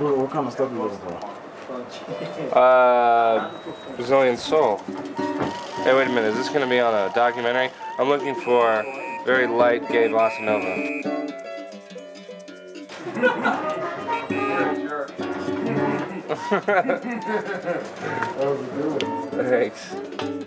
What, what kind of stuff you looking for? Uh, Brazilian soul. Hey, wait a minute. Is this going to be on a documentary? I'm looking for very light gay bossa nova. That was a good one. Thanks.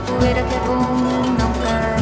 Capoeira que é bom não cai,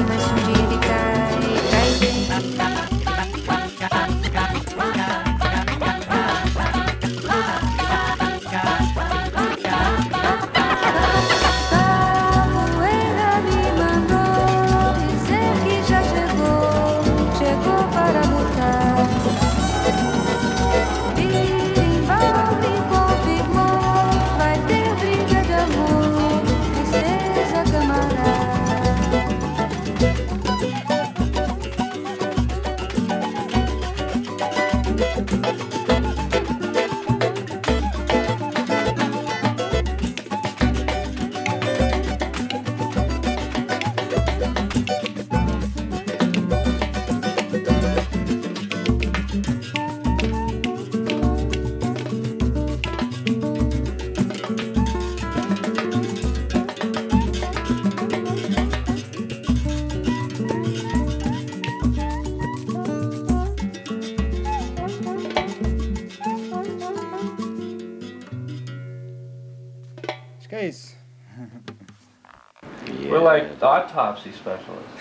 autopsy specialists.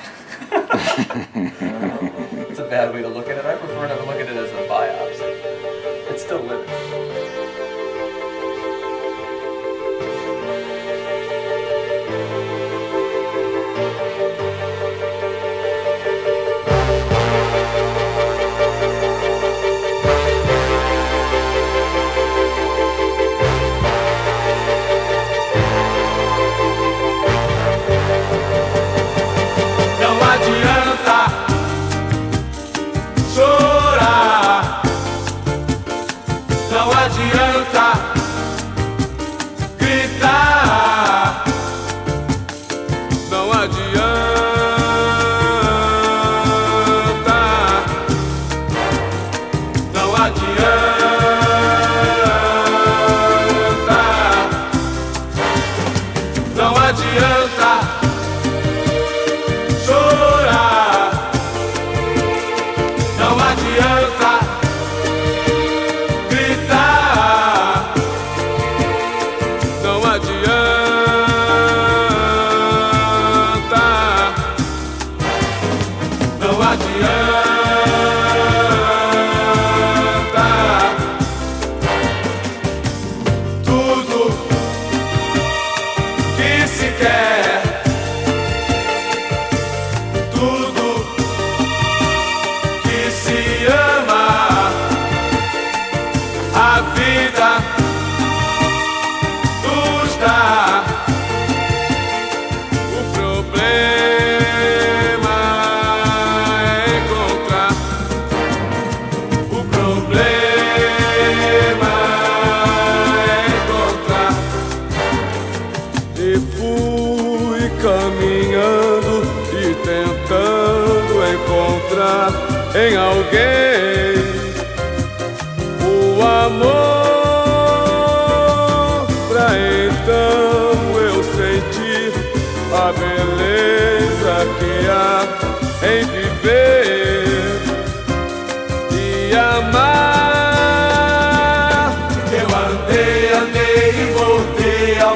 It's a bad way to look at it. I prefer to look at it as a biopsy.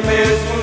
Mesmo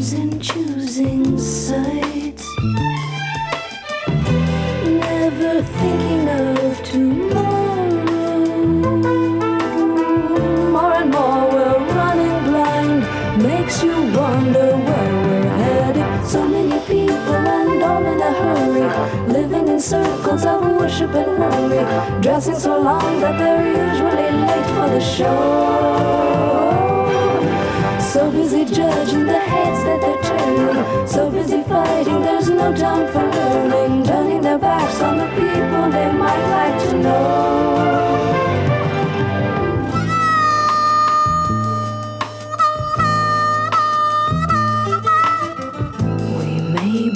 names and choosing sides. Never thinking of tomorrow. More and more we're running blind, makes you wonder where we're headed. So many people and all in a hurry, living in circles of worship and worry, dressing so long that they're usually late for the show. Busy judging the heads that they're turning, so busy fighting, there's no time for learning, turning their backs on the people they might like to know. We may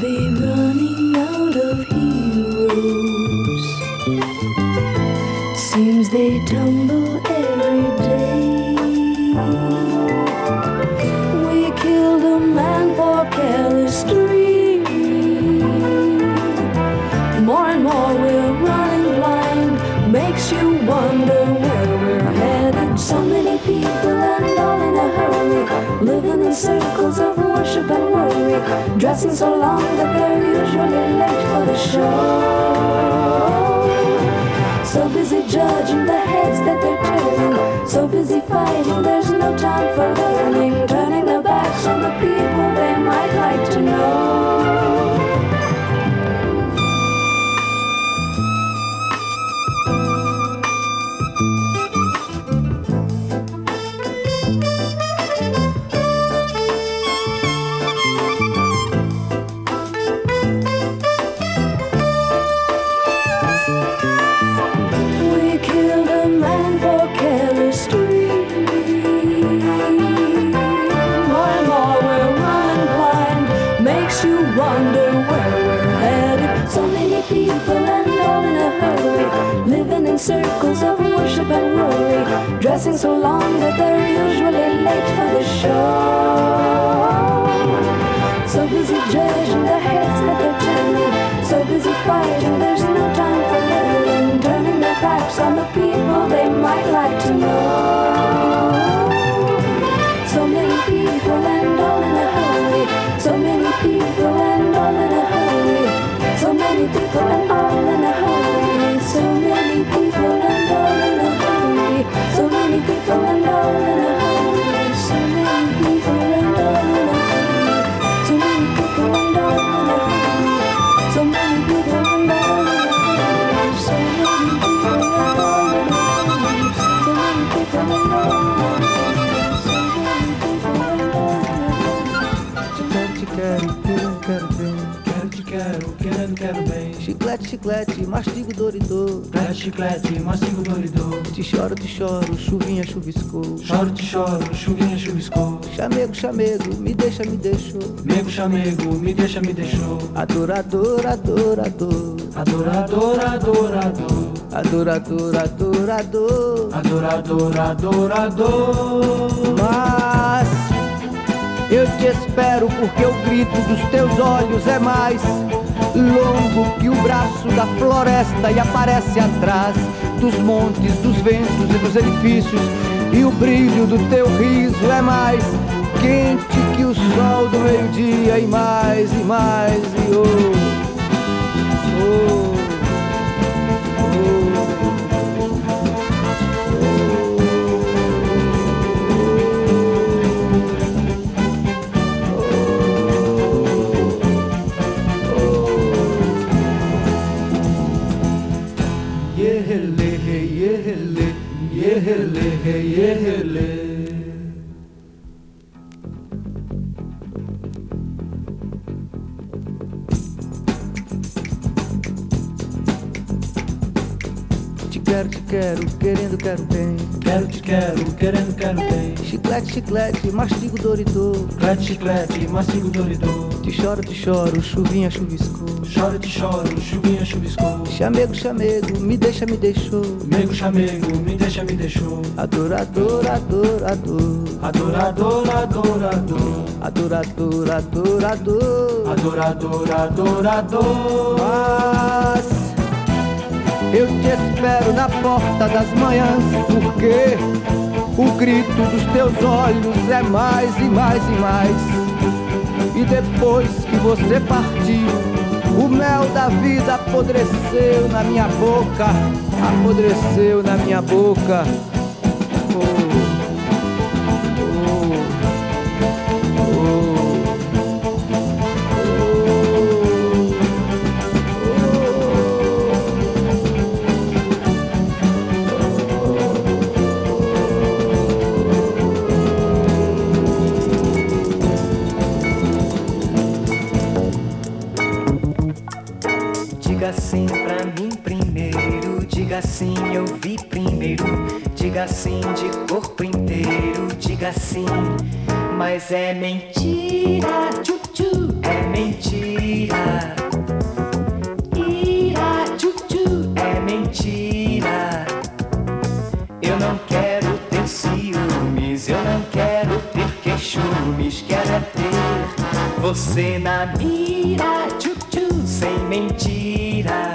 circles of worship and worry. Dressing so long that they're usually late for the show. So busy judging the heads that they're turning. So busy fighting, there's no time for learning. Turning their backs on the people they might like to know. Circles of worship and worry. Dressing so long that they're usually late for the show. So busy judging the heads that they're turning. So busy fighting, there's no time for learning. Backs on the people they might like to know. So many people and all in a hurry. So many people and all in a hurry. So many people and all in a hurry. So many people and all in a hurry. So many people and all in a hurry. So many people and all in a hurry. Chiclete, mastigo doridor. Chiclete, chiclete, mastigo doridor. Te choro, te choro, chuvinha chuviscou. Choro, te choro, chuvinha chuviscou. Chamego, chamego, me deixa, me deixou. Mego, chamego, me deixa, me deixou. Adorador, adorador. Adorador, adorador. Adorador, adorador. Adorador, adorador. Mas eu te espero porque o grito dos teus olhos é mais longo que o braço da floresta e aparece atrás dos montes, dos ventos e dos edifícios. E o brilho do teu riso é mais quente que o sol do meio-dia e mais e mais e oh, oh, quero, querendo, quero bem. Quero, te quero, querendo, quero bem. Chiclete, chiclete, mastigo doridor. Chiclete, chiclete, mastigo doridor. Te choro, te choro, chuvinha chuviscou. Choro, te choro, chuvinha chuviscou. Chamego, chamego, me deixa, me deixou. Mego, chamego, me deixa, me deixou. Adorador, adorador. Adorador, adorador. Adorador, adorador. Adorador, adorador. Mas eu te espero na porta das manhãs, porque o grito dos teus olhos é mais e mais e mais. E depois que você partiu, o mel da vida apodreceu na minha boca, apodreceu na minha boca. Oh, sim, eu vi primeiro. Diga sim de corpo inteiro, diga sim, mas é mentira, tchu tchu, é mentira. Ira, tchu tchu, é mentira. Eu não quero ter ciúmes, eu não quero ter queixumes, quero é ter você na mira, tchu tchu, sem mentira.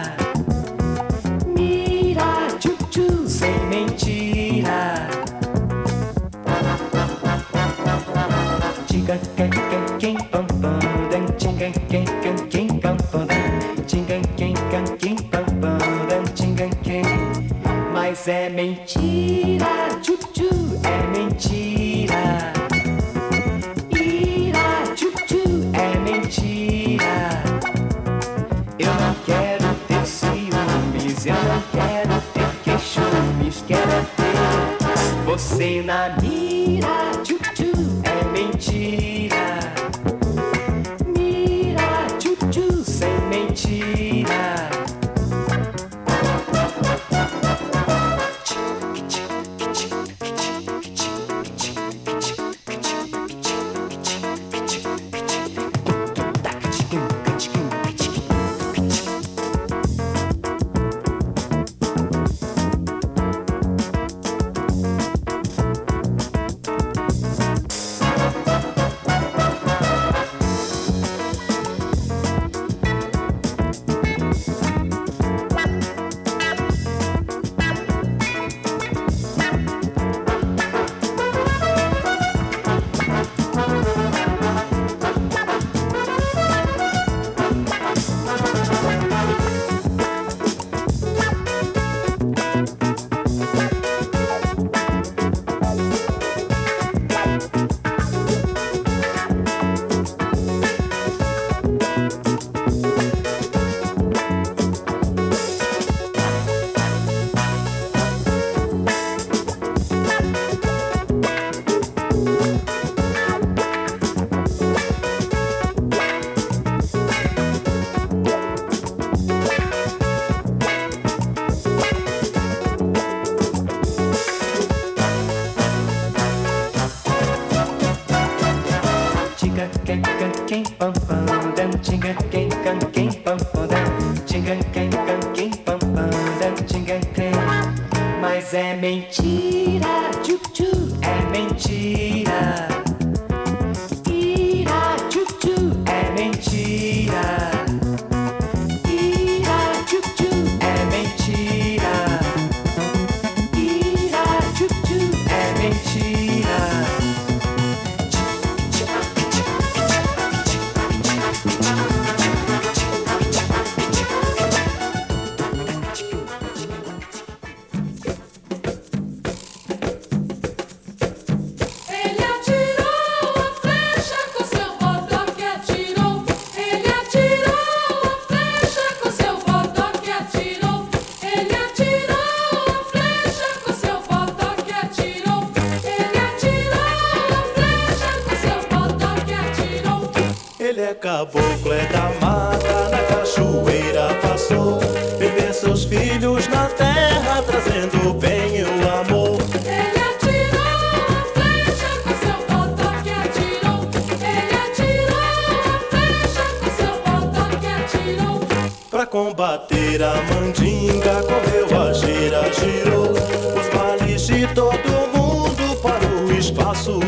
combater a mandinga, correu a gira, girou os baliches, todo mundo para o espaço.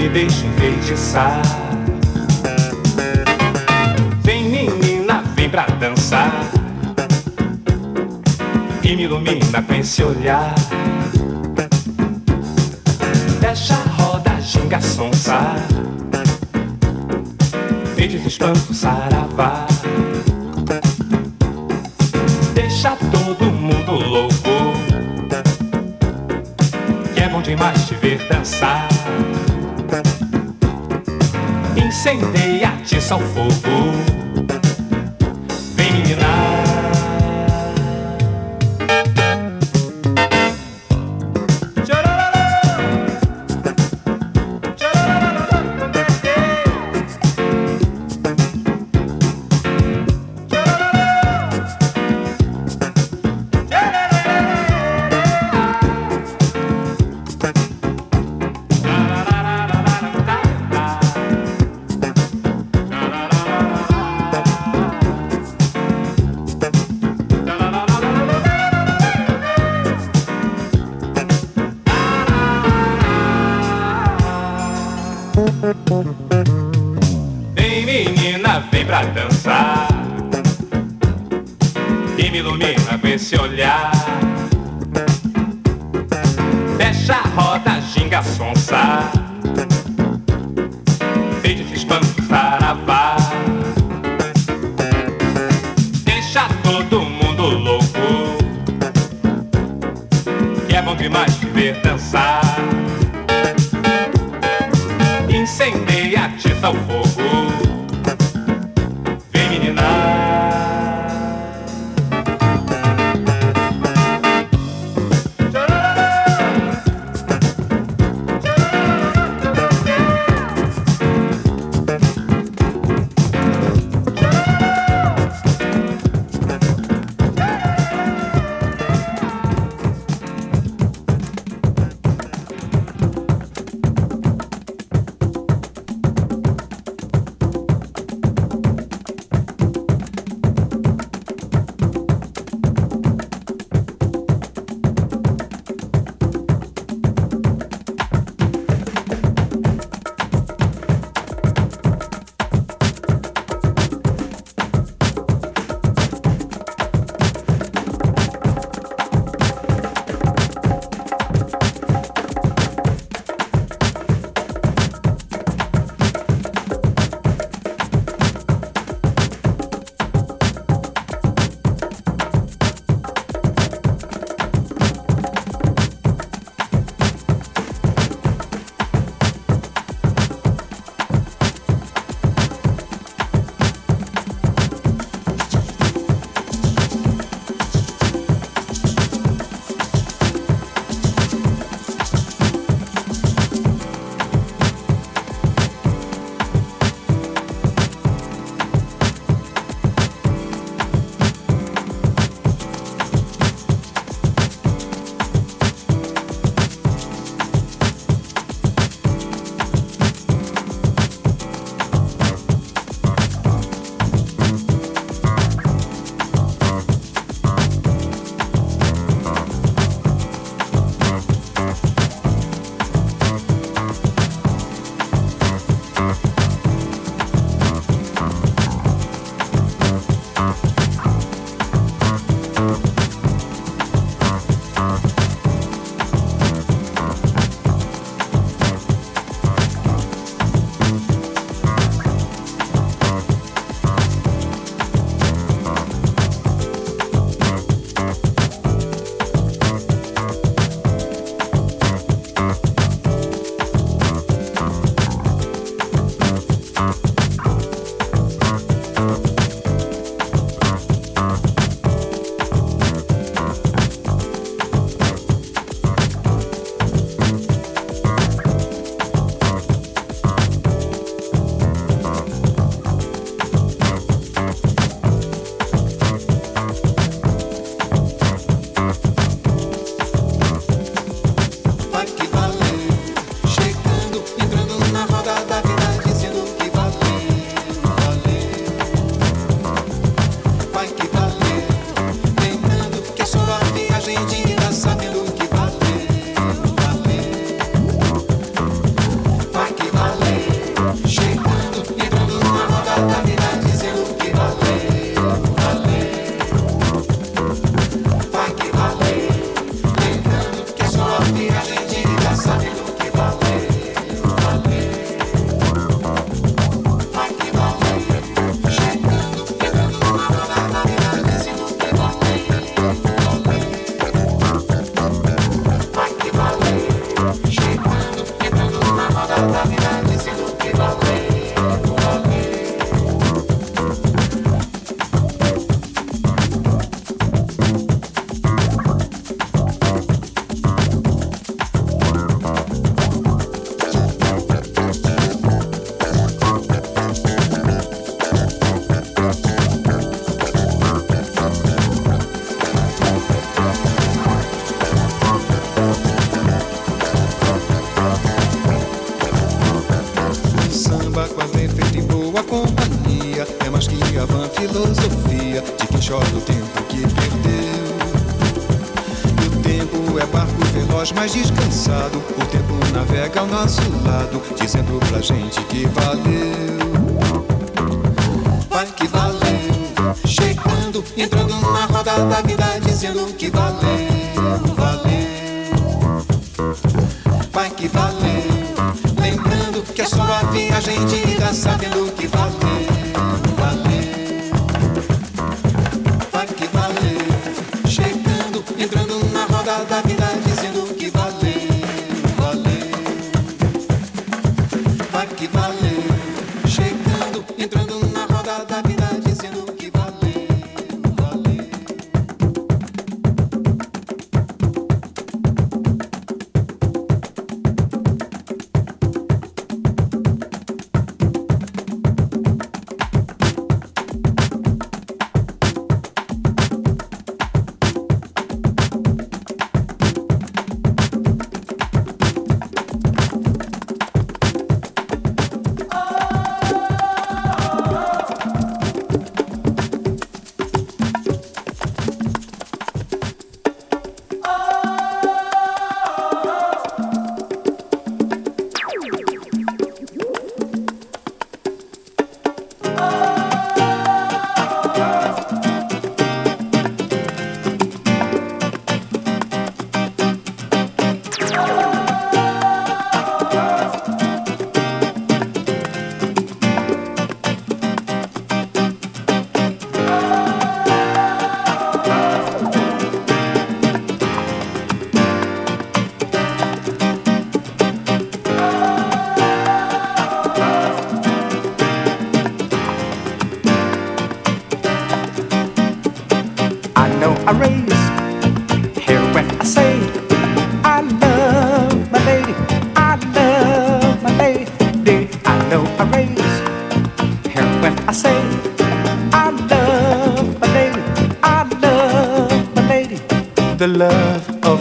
me deixa enfeitiçar. Vem menina, vem pra dançar. E me ilumina com esse olhar. Deixa a roda, ginga, sonsa. Beijos, espanto, saravá. Deixa todo mundo louco. Que é bom demais te ver dançar. Incendeia, atiça o fogo. Lado, dizendo pra gente que valeu. Vai que valeu. Chegando, entrando na roda da vida, dizendo que valeu, valeu. Vai que valeu. Lembrando que a sua viagem de ida, sabendo que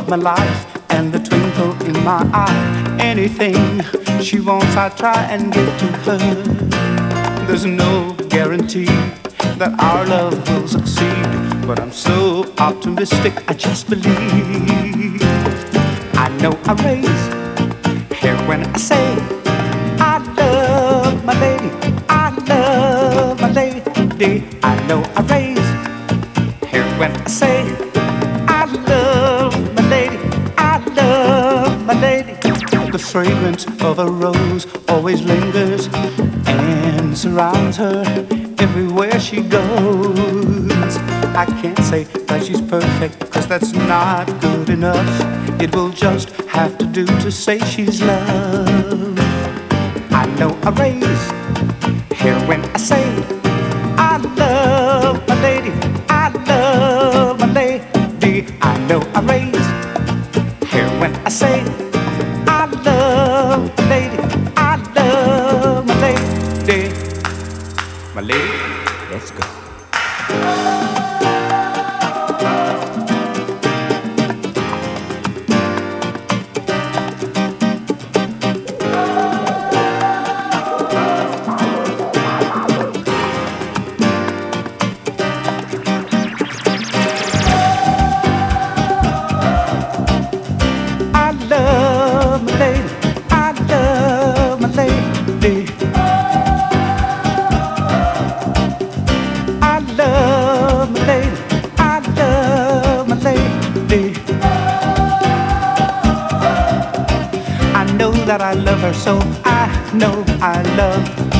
my life and the twinkle in my eye. Anything she wants, I try and give to her. There's no guarantee that our love will succeed, but I'm so optimistic, I just believe. I know I raise here when I say I love my lady, I love my lady. I know I raise here when I say fragrance of a rose always lingers and surrounds her everywhere she goes. I can't say that she's perfect, cause that's not good enough. It will just have to do to say she's loved. I know I raise here when I say My lady, let's go.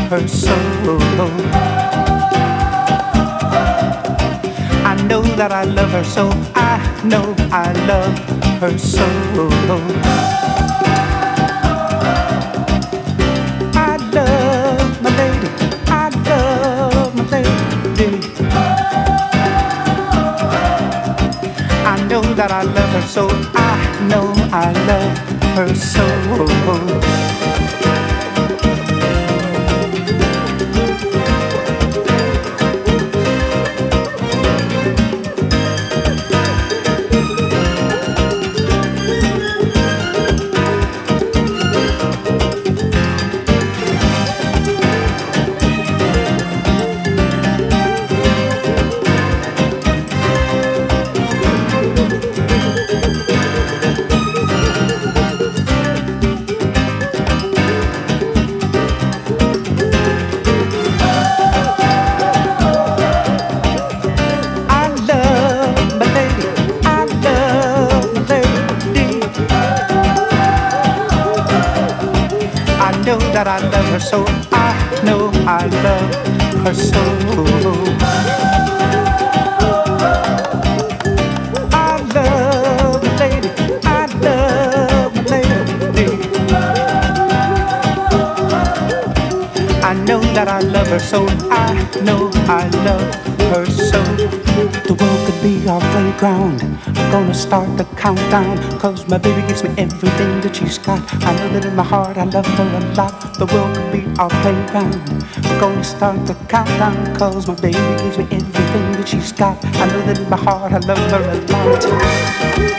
Her so. I know that I love her so, I know I love her so. I love my lady, I love my lady. I know that I love her so, I know I love her so. That I love her so. I know I love her so. I love my lady. I love my lady. I know that I love her so. I know I love her. The world could be our playground. I'm gonna start the countdown. Cause my baby gives me everything that she's got. I know that in my heart I love her a lot. The world could be our playground. I'm gonna start the countdown. Cause my baby gives me everything that she's got. I know that in my heart I love her a lot.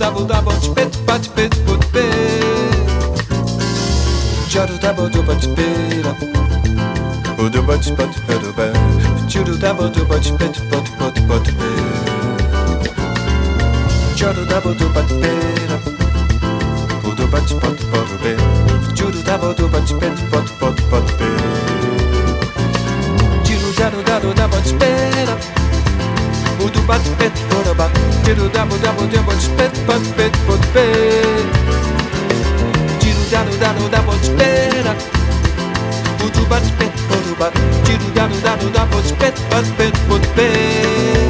dabu dabu pit pat pit put pit Jaru dabu du pat pira Budu bat pat peru be Juru dabu du pat pit pot pot pot pit Jaru dabu du pat bat dabu pat pit pit dabu Budu bat pet budu ba Chiru da budu budu bat pet bat pet bat be Chiru da da da da bat bera Budu bat pet budu ba Chiru da da da da bat pet bat pet bat be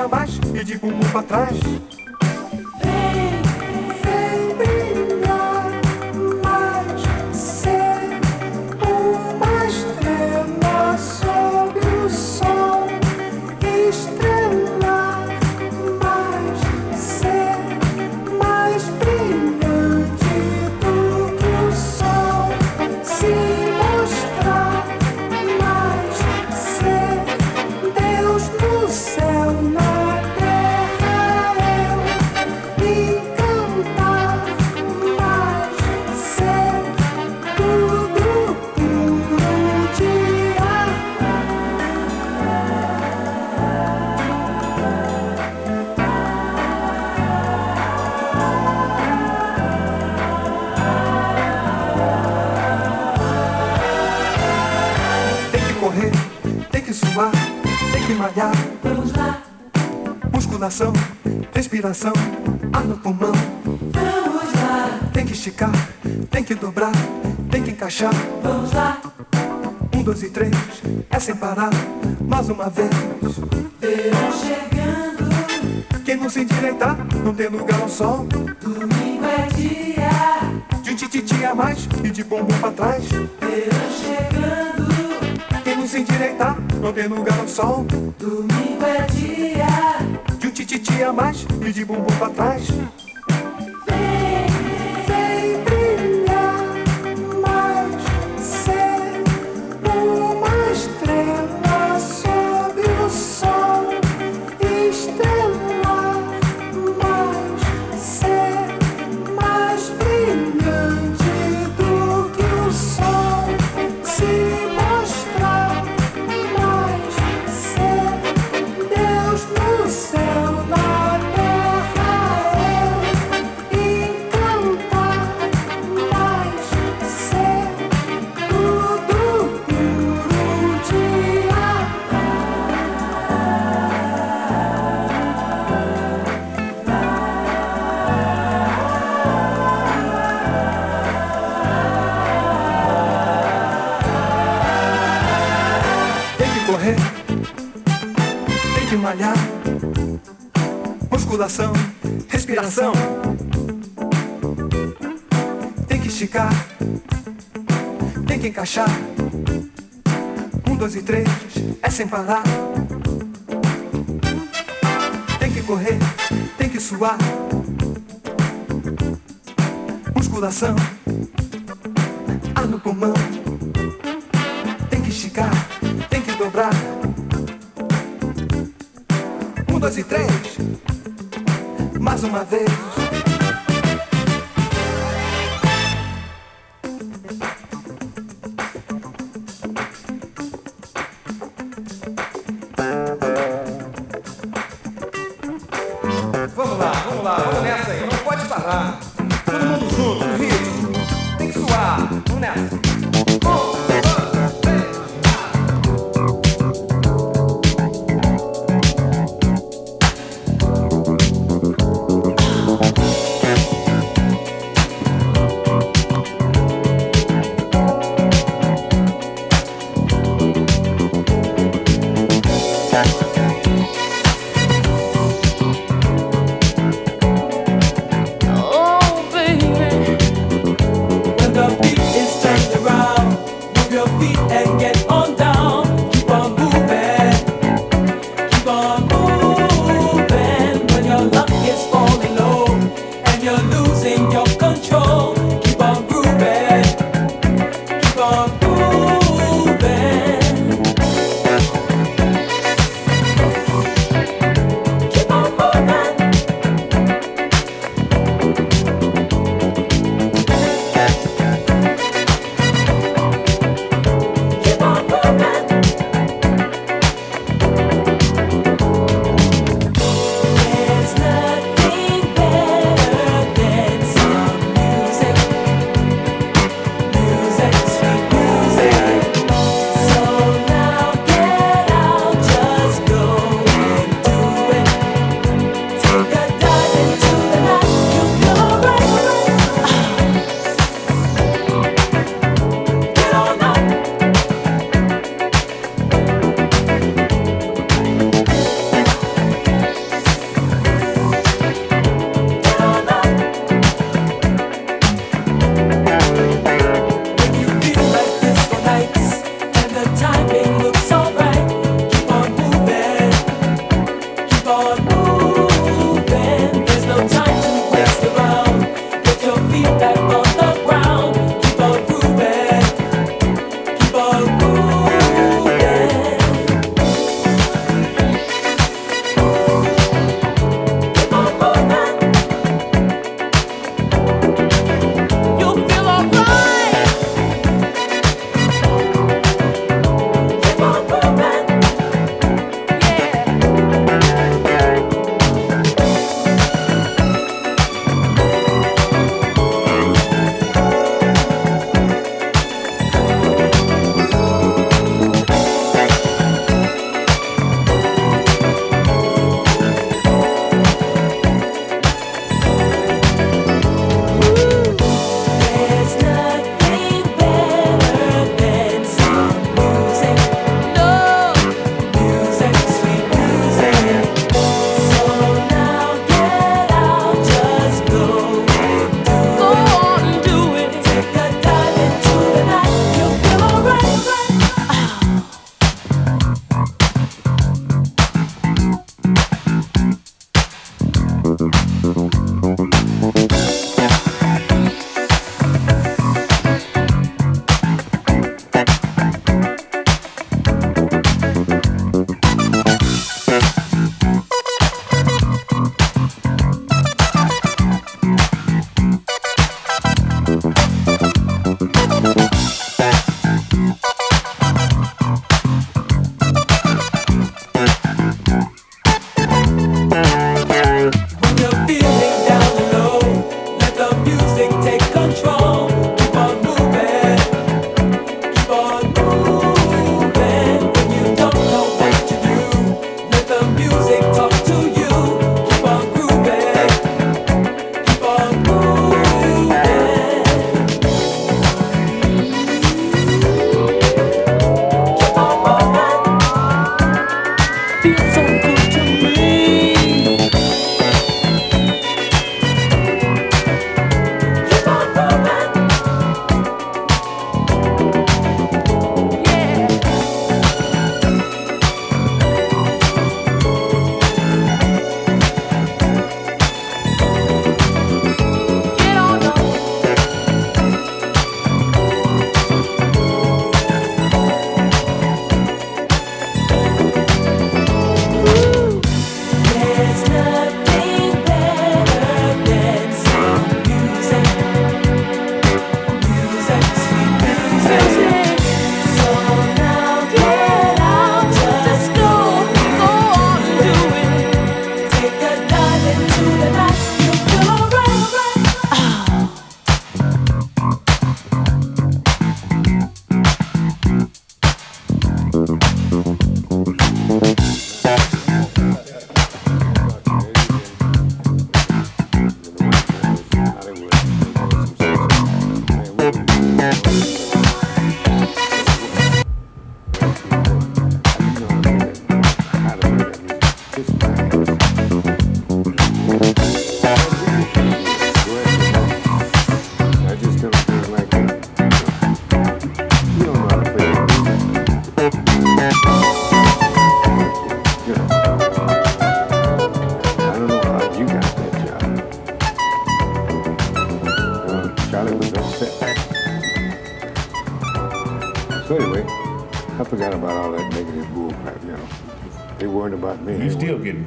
tititi a mais e de bumbum pra trás. Respiração, ar no pulmão. vamos lá, Tem que esticar, tem que dobrar, tem que encaixar. vamos lá. Um, dois e três, é sem parar. Mais uma vez. Verão chegando, Quem não se endireitar, não tem lugar ao sol. domingo é dia. De tititi a mais e de bumbum pra trás. Verão chegando, Quem não se endireitar, não tem lugar ao sol. domingo mais e de bumbum pra trás. Sem parar. Tem que correr, tem que suar. Musculação, ar no pulmão. Tem que esticar, tem que dobrar. Um, dois e três. Mais uma vez.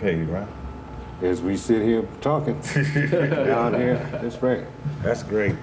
paid, right? As we sit here talking down here, that's right. That's great.